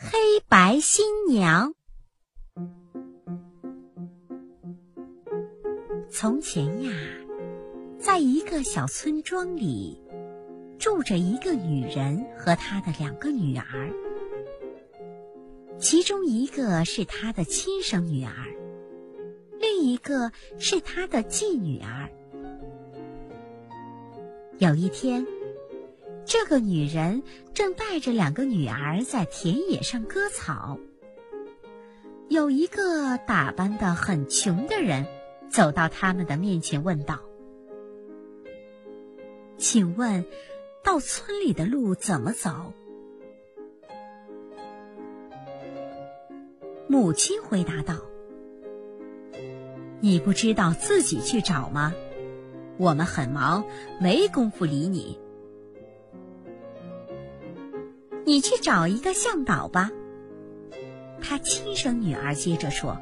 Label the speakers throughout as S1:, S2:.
S1: 黑白新娘。从前呀，在一个小村庄里，住着一个女人和她的两个女儿，其中一个是她的亲生女儿，另一个是她的继女儿。有一天。这个女人正带着两个女儿在田野上割草。有一个打扮的很穷的人走到他们的面前，问道：“请问，到村里的路怎么走？”母亲回答道：“你不知道自己去找吗？我们很忙，没工夫理你。”你去找一个向导吧。他亲生女儿接着说：“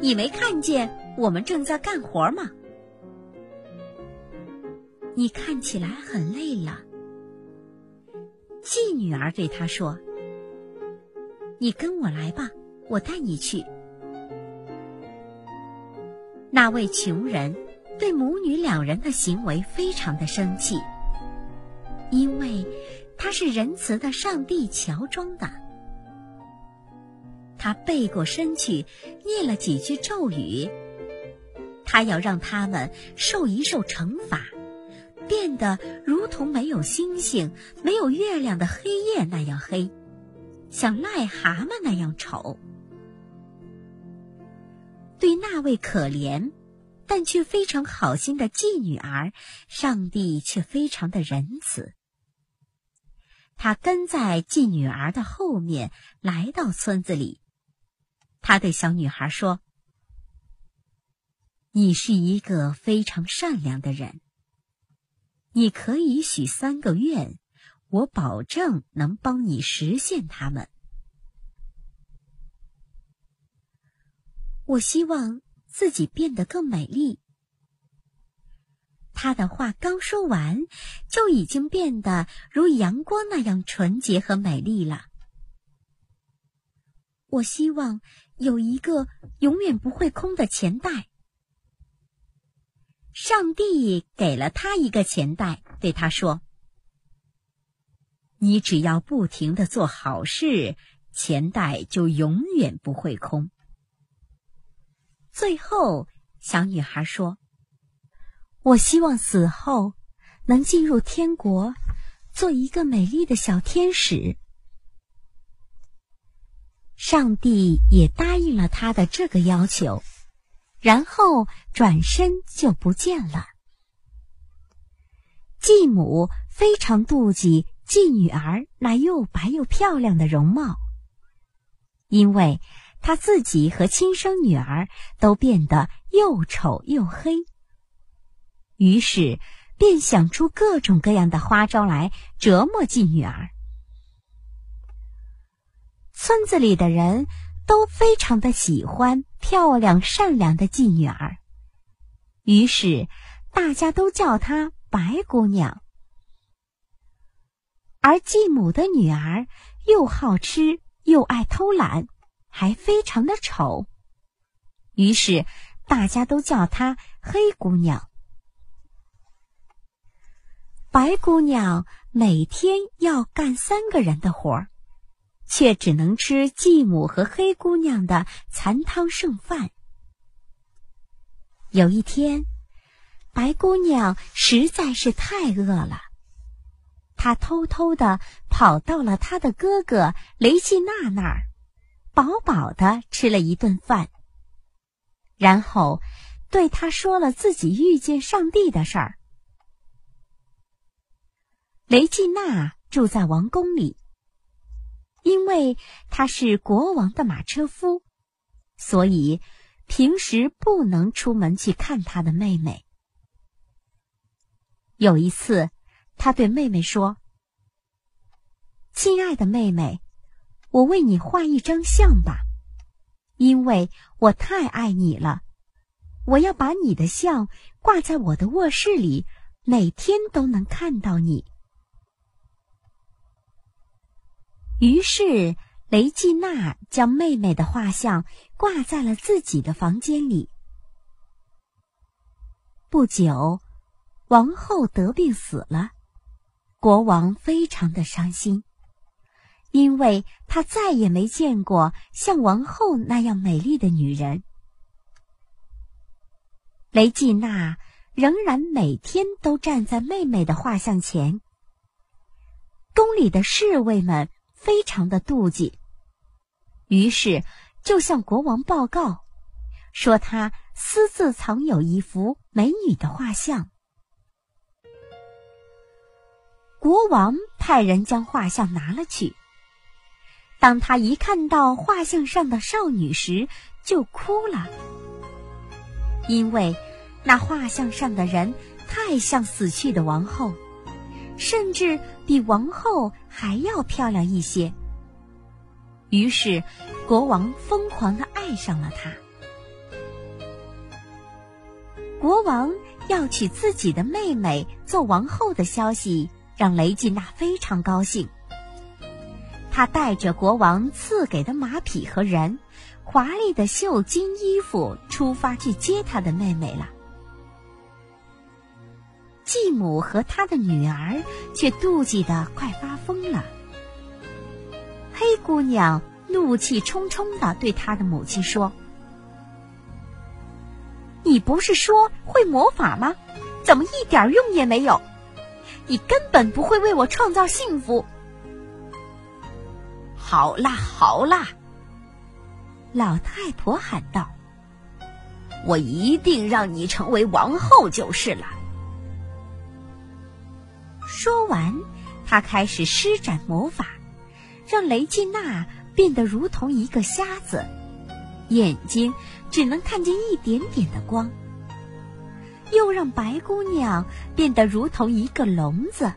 S1: 你没看见我们正在干活吗？你看起来很累了。”继女儿对他说：“你跟我来吧，我带你去。”那位穷人对母女两人的行为非常的生气，因为。他是仁慈的上帝乔装的，他背过身去念了几句咒语，他要让他们受一受惩罚，变得如同没有星星、没有月亮的黑夜那样黑，像癞蛤蟆那样丑。对那位可怜，但却非常好心的继女儿，上帝却非常的仁慈。他跟在继女儿的后面，来到村子里。他对小女孩说：“你是一个非常善良的人。你可以许三个愿，我保证能帮你实现他们。我希望自己变得更美丽。”他的话刚说完，就已经变得如阳光那样纯洁和美丽了。我希望有一个永远不会空的钱袋。上帝给了他一个钱袋，对他说：“你只要不停的做好事，钱袋就永远不会空。”最后，小女孩说。我希望死后能进入天国，做一个美丽的小天使。上帝也答应了他的这个要求，然后转身就不见了。继母非常妒忌继女儿那又白又漂亮的容貌，因为她自己和亲生女儿都变得又丑又黑。于是，便想出各种各样的花招来折磨继女儿。村子里的人都非常的喜欢漂亮善良的继女儿，于是大家都叫她白姑娘。而继母的女儿又好吃又爱偷懒，还非常的丑，于是大家都叫她黑姑娘。白姑娘每天要干三个人的活儿，却只能吃继母和黑姑娘的残汤剩饭。有一天，白姑娘实在是太饿了，她偷偷的跑到了她的哥哥雷季娜那儿，饱饱的吃了一顿饭，然后对他说了自己遇见上帝的事儿。雷吉娜住在王宫里，因为他是国王的马车夫，所以平时不能出门去看他的妹妹。有一次，他对妹妹说：“亲爱的妹妹，我为你画一张像吧，因为我太爱你了。我要把你的像挂在我的卧室里，每天都能看到你。”于是雷吉娜将妹妹的画像挂在了自己的房间里。不久，王后得病死了，国王非常的伤心，因为他再也没见过像王后那样美丽的女人。雷吉娜仍然每天都站在妹妹的画像前。宫里的侍卫们非常的妒忌，于是就向国王报告，说他私自藏有一幅美女的画像。国王派人将画像拿了去。当他一看到画像上的少女时，就哭了，因为那画像上的人太像死去的王后。甚至比王后还要漂亮一些。于是，国王疯狂的爱上了她。国王要娶自己的妹妹做王后的消息，让雷吉娜非常高兴。她带着国王赐给的马匹和人，华丽的绣金衣服，出发去接她的妹妹了。继母和他的女儿却妒忌的快发疯了。黑姑娘怒气冲冲的对她的母亲说：“你不是说会魔法吗？怎么一点用也没有？你根本不会为我创造幸福。”
S2: 好啦好啦，
S1: 老太婆喊道：“
S2: 我一定让你成为王后就是了。”
S1: 说完，他开始施展魔法，让雷吉娜变得如同一个瞎子，眼睛只能看见一点点的光；又让白姑娘变得如同一个聋子，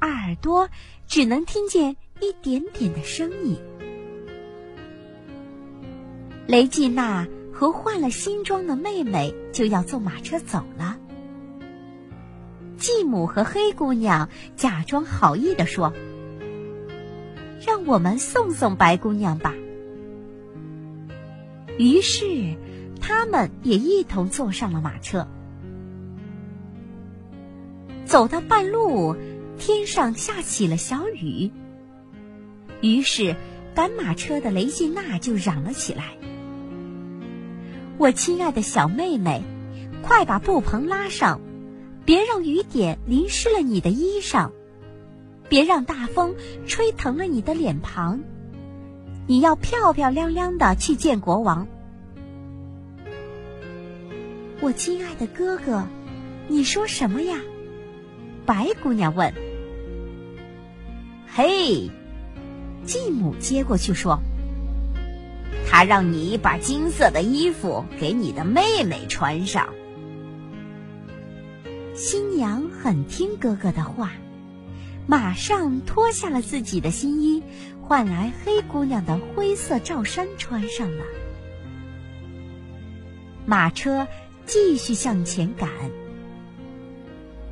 S1: 耳朵只能听见一点点的声音。雷吉娜和换了新装的妹妹就要坐马车走了。继母和黑姑娘假装好意的说：“让我们送送白姑娘吧。”于是，他们也一同坐上了马车。走到半路，天上下起了小雨。于是，赶马车的雷吉娜就嚷了起来：“我亲爱的小妹妹，快把布棚拉上！”别让雨点淋湿了你的衣裳，别让大风吹疼了你的脸庞。你要漂漂亮亮的去见国王。我亲爱的哥哥，你说什么呀？白姑娘问。
S2: 嘿，
S1: 继母接过去说：“
S2: 他让你把金色的衣服给你的妹妹穿上。”
S1: 新娘很听哥哥的话，马上脱下了自己的新衣，换来黑姑娘的灰色罩衫穿上了。马车继续向前赶。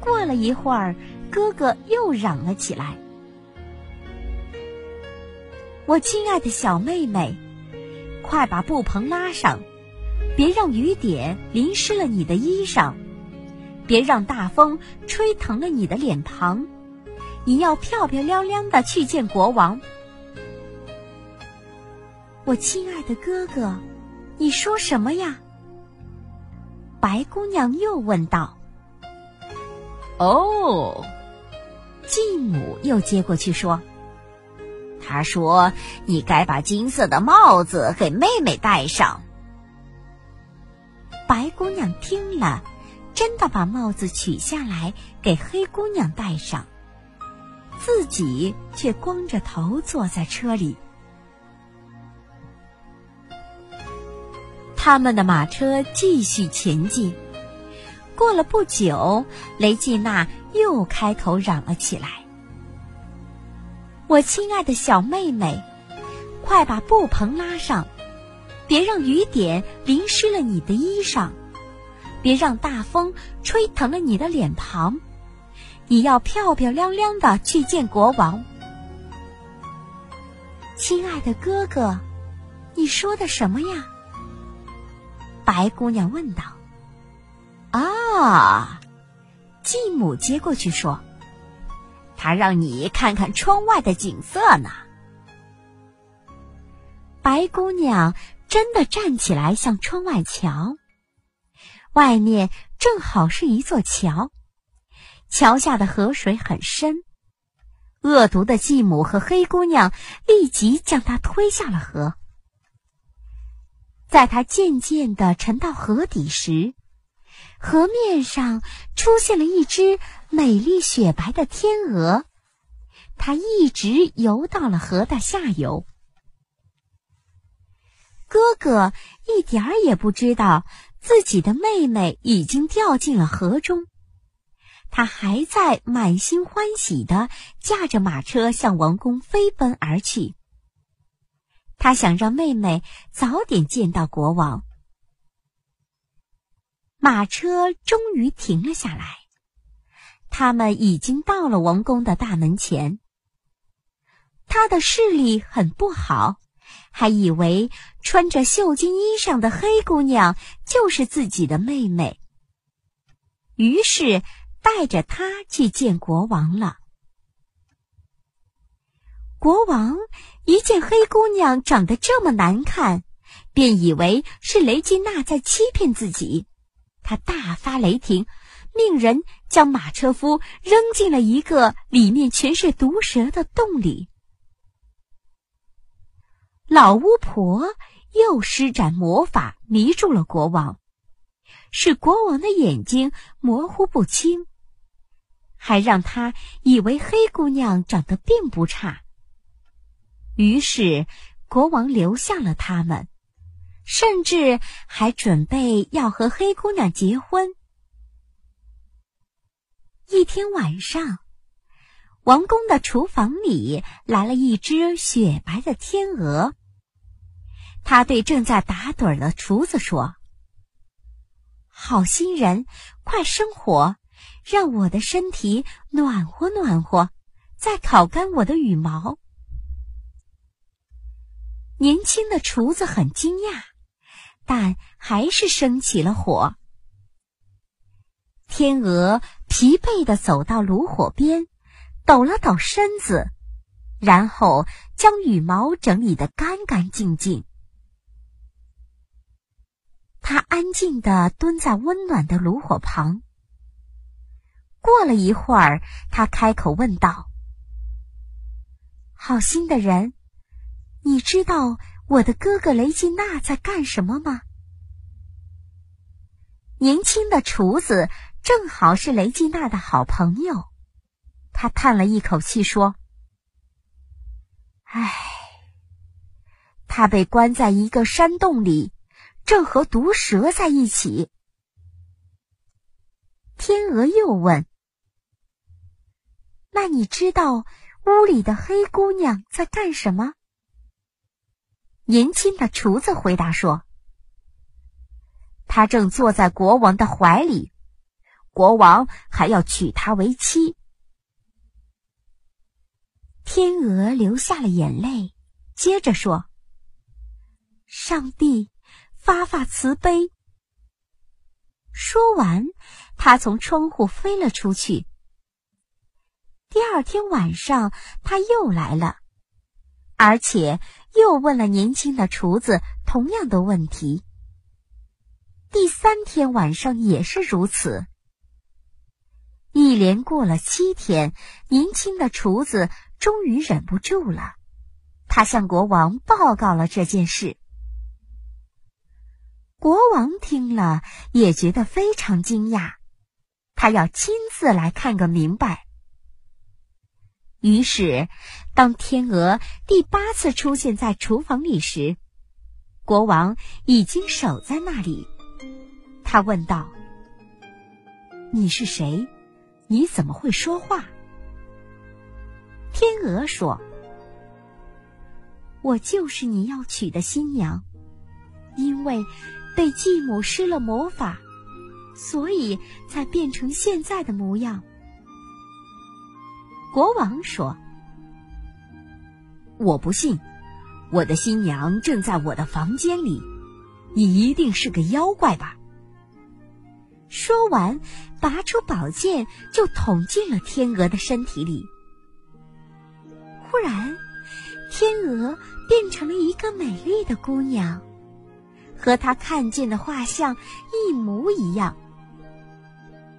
S1: 过了一会儿，哥哥又嚷了起来：“我亲爱的小妹妹，快把布棚拉上，别让雨点淋湿了你的衣裳。”别让大风吹疼了你的脸庞，你要漂漂亮亮的去见国王。我亲爱的哥哥，你说什么呀？白姑娘又问道。
S2: 哦，
S1: 继母又接过去说：“
S2: 他说你该把金色的帽子给妹妹戴上。”
S1: 白姑娘听了。真的把帽子取下来给黑姑娘戴上，自己却光着头坐在车里。他们的马车继续前进。过了不久，雷季娜又开口嚷了起来：“我亲爱的小妹妹，快把布棚拉上，别让雨点淋湿了你的衣裳。”别让大风吹疼了你的脸庞，你要漂漂亮亮的去见国王。亲爱的哥哥，你说的什么呀？白姑娘问道。
S2: 啊，继母接过去说：“他让你看看窗外的景色呢。”
S1: 白姑娘真的站起来向窗外瞧，外面正好是一座桥，桥下的河水很深。恶毒的继母和黑姑娘立即将她推下了河。在她渐渐的沉到河底时，河面上出现了一只美丽雪白的天鹅，它一直游到了河的下游。哥哥一点儿也不知道自己的妹妹已经掉进了河中。他还在满心欢喜的驾着马车向王宫飞奔而去。他想让妹妹早点见到国王。马车终于停了下来，他们已经到了王宫的大门前。他的视力很不好，还以为穿着绣金衣裳的黑姑娘就是自己的妹妹，于是。带着他去见国王了。国王一见黑姑娘长得这么难看，便以为是雷吉娜在欺骗自己。他大发雷霆，命人将马车夫扔进了一个里面全是毒蛇的洞里。老巫婆又施展魔法迷住了国王，使国王的眼睛模糊不清。还让他以为黑姑娘长得并不差。于是国王留下了他们，甚至还准备要和黑姑娘结婚。一天晚上，王宫的厨房里来了一只雪白的天鹅。他对正在打盹的厨子说：“好心人，快生火！”让我的身体暖和暖和，再烤干我的羽毛。年轻的厨子很惊讶，但还是生起了火。天鹅疲惫的走到炉火边，抖了抖身子，然后将羽毛整理得干干净净。他安静的蹲在温暖的炉火旁。过了一会儿，他开口问道：“好心的人，你知道我的哥哥雷吉娜在干什么吗？”年轻的厨子正好是雷吉娜的好朋友，他叹了一口气说：“唉，他被关在一个山洞里，正和毒蛇在一起。”天鹅又问。那你知道屋里的黑姑娘在干什么？年轻的厨子回答说：“她正坐在国王的怀里，国王还要娶她为妻。”天鹅流下了眼泪，接着说：“上帝，发发慈悲。”说完，他从窗户飞了出去。第二天晚上，他又来了，而且又问了年轻的厨子同样的问题。第三天晚上也是如此。一连过了七天，年轻的厨子终于忍不住了，他向国王报告了这件事。国王听了也觉得非常惊讶，他要亲自来看个明白。于是，当天鹅第八次出现在厨房里时，国王已经守在那里。他问道：“你是谁？你怎么会说话？”天鹅说：“我就是你要娶的新娘，因为被继母施了魔法，所以才变成现在的模样。”国王说：“我不信，
S2: 我的新娘正在我的房间里，你一定是个妖怪吧？”
S1: 说完，拔出宝剑就捅进了天鹅的身体里。忽然，天鹅变成了一个美丽的姑娘，和他看见的画像一模一样。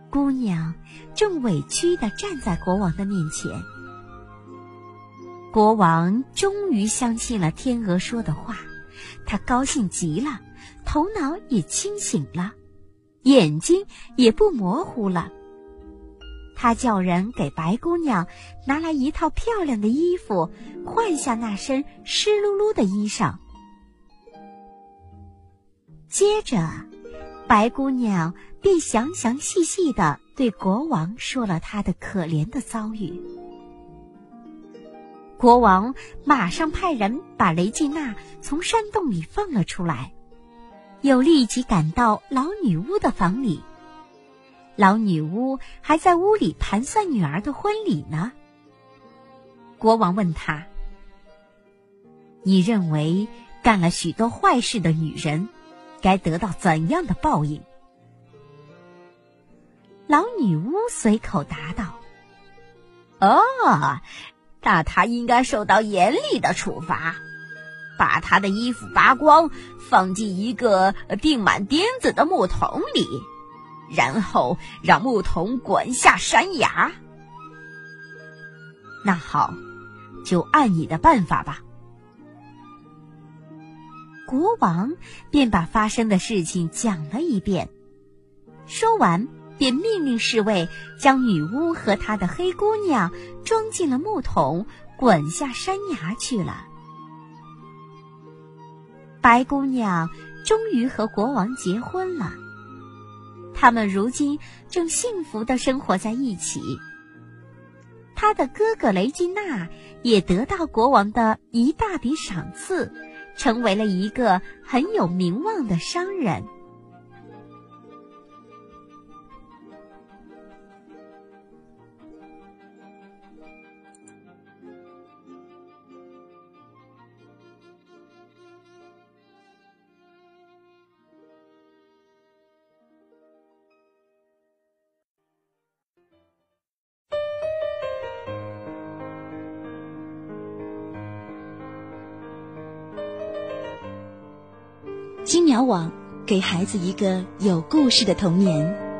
S1: 姑娘正委屈的站在国王的面前。国王终于相信了天鹅说的话，他高兴极了，头脑也清醒了，眼睛也不模糊了。他叫人给白姑娘拿来一套漂亮的衣服，换下那身湿漉漉的衣裳。接着，白姑娘便详详细细的对国王说了她的可怜的遭遇。国王马上派人把雷吉娜从山洞里放了出来，又立即赶到老女巫的房里。老女巫还在屋里盘算女儿的婚礼呢。国王问他：“你认为干了许多坏事的女人，该得到怎样的报应？”老女巫随口答道：“
S2: 哦，那她应该受到严厉的处罚，把她的衣服扒光，放进一个钉满钉子的木桶里。”然后让木桶滚下山崖。那好，就按你的办法吧。
S1: 国王便把发生的事情讲了一遍，说完便命令侍卫将女巫和她的黑姑娘装进了木桶，滚下山崖去了。白姑娘终于和国王结婚了。他们如今正幸福的生活在一起。他的哥哥雷吉娜也得到国王的一大笔赏赐，成为了一个很有名望的商人。
S3: 金鸟网给孩子一个有故事的童年。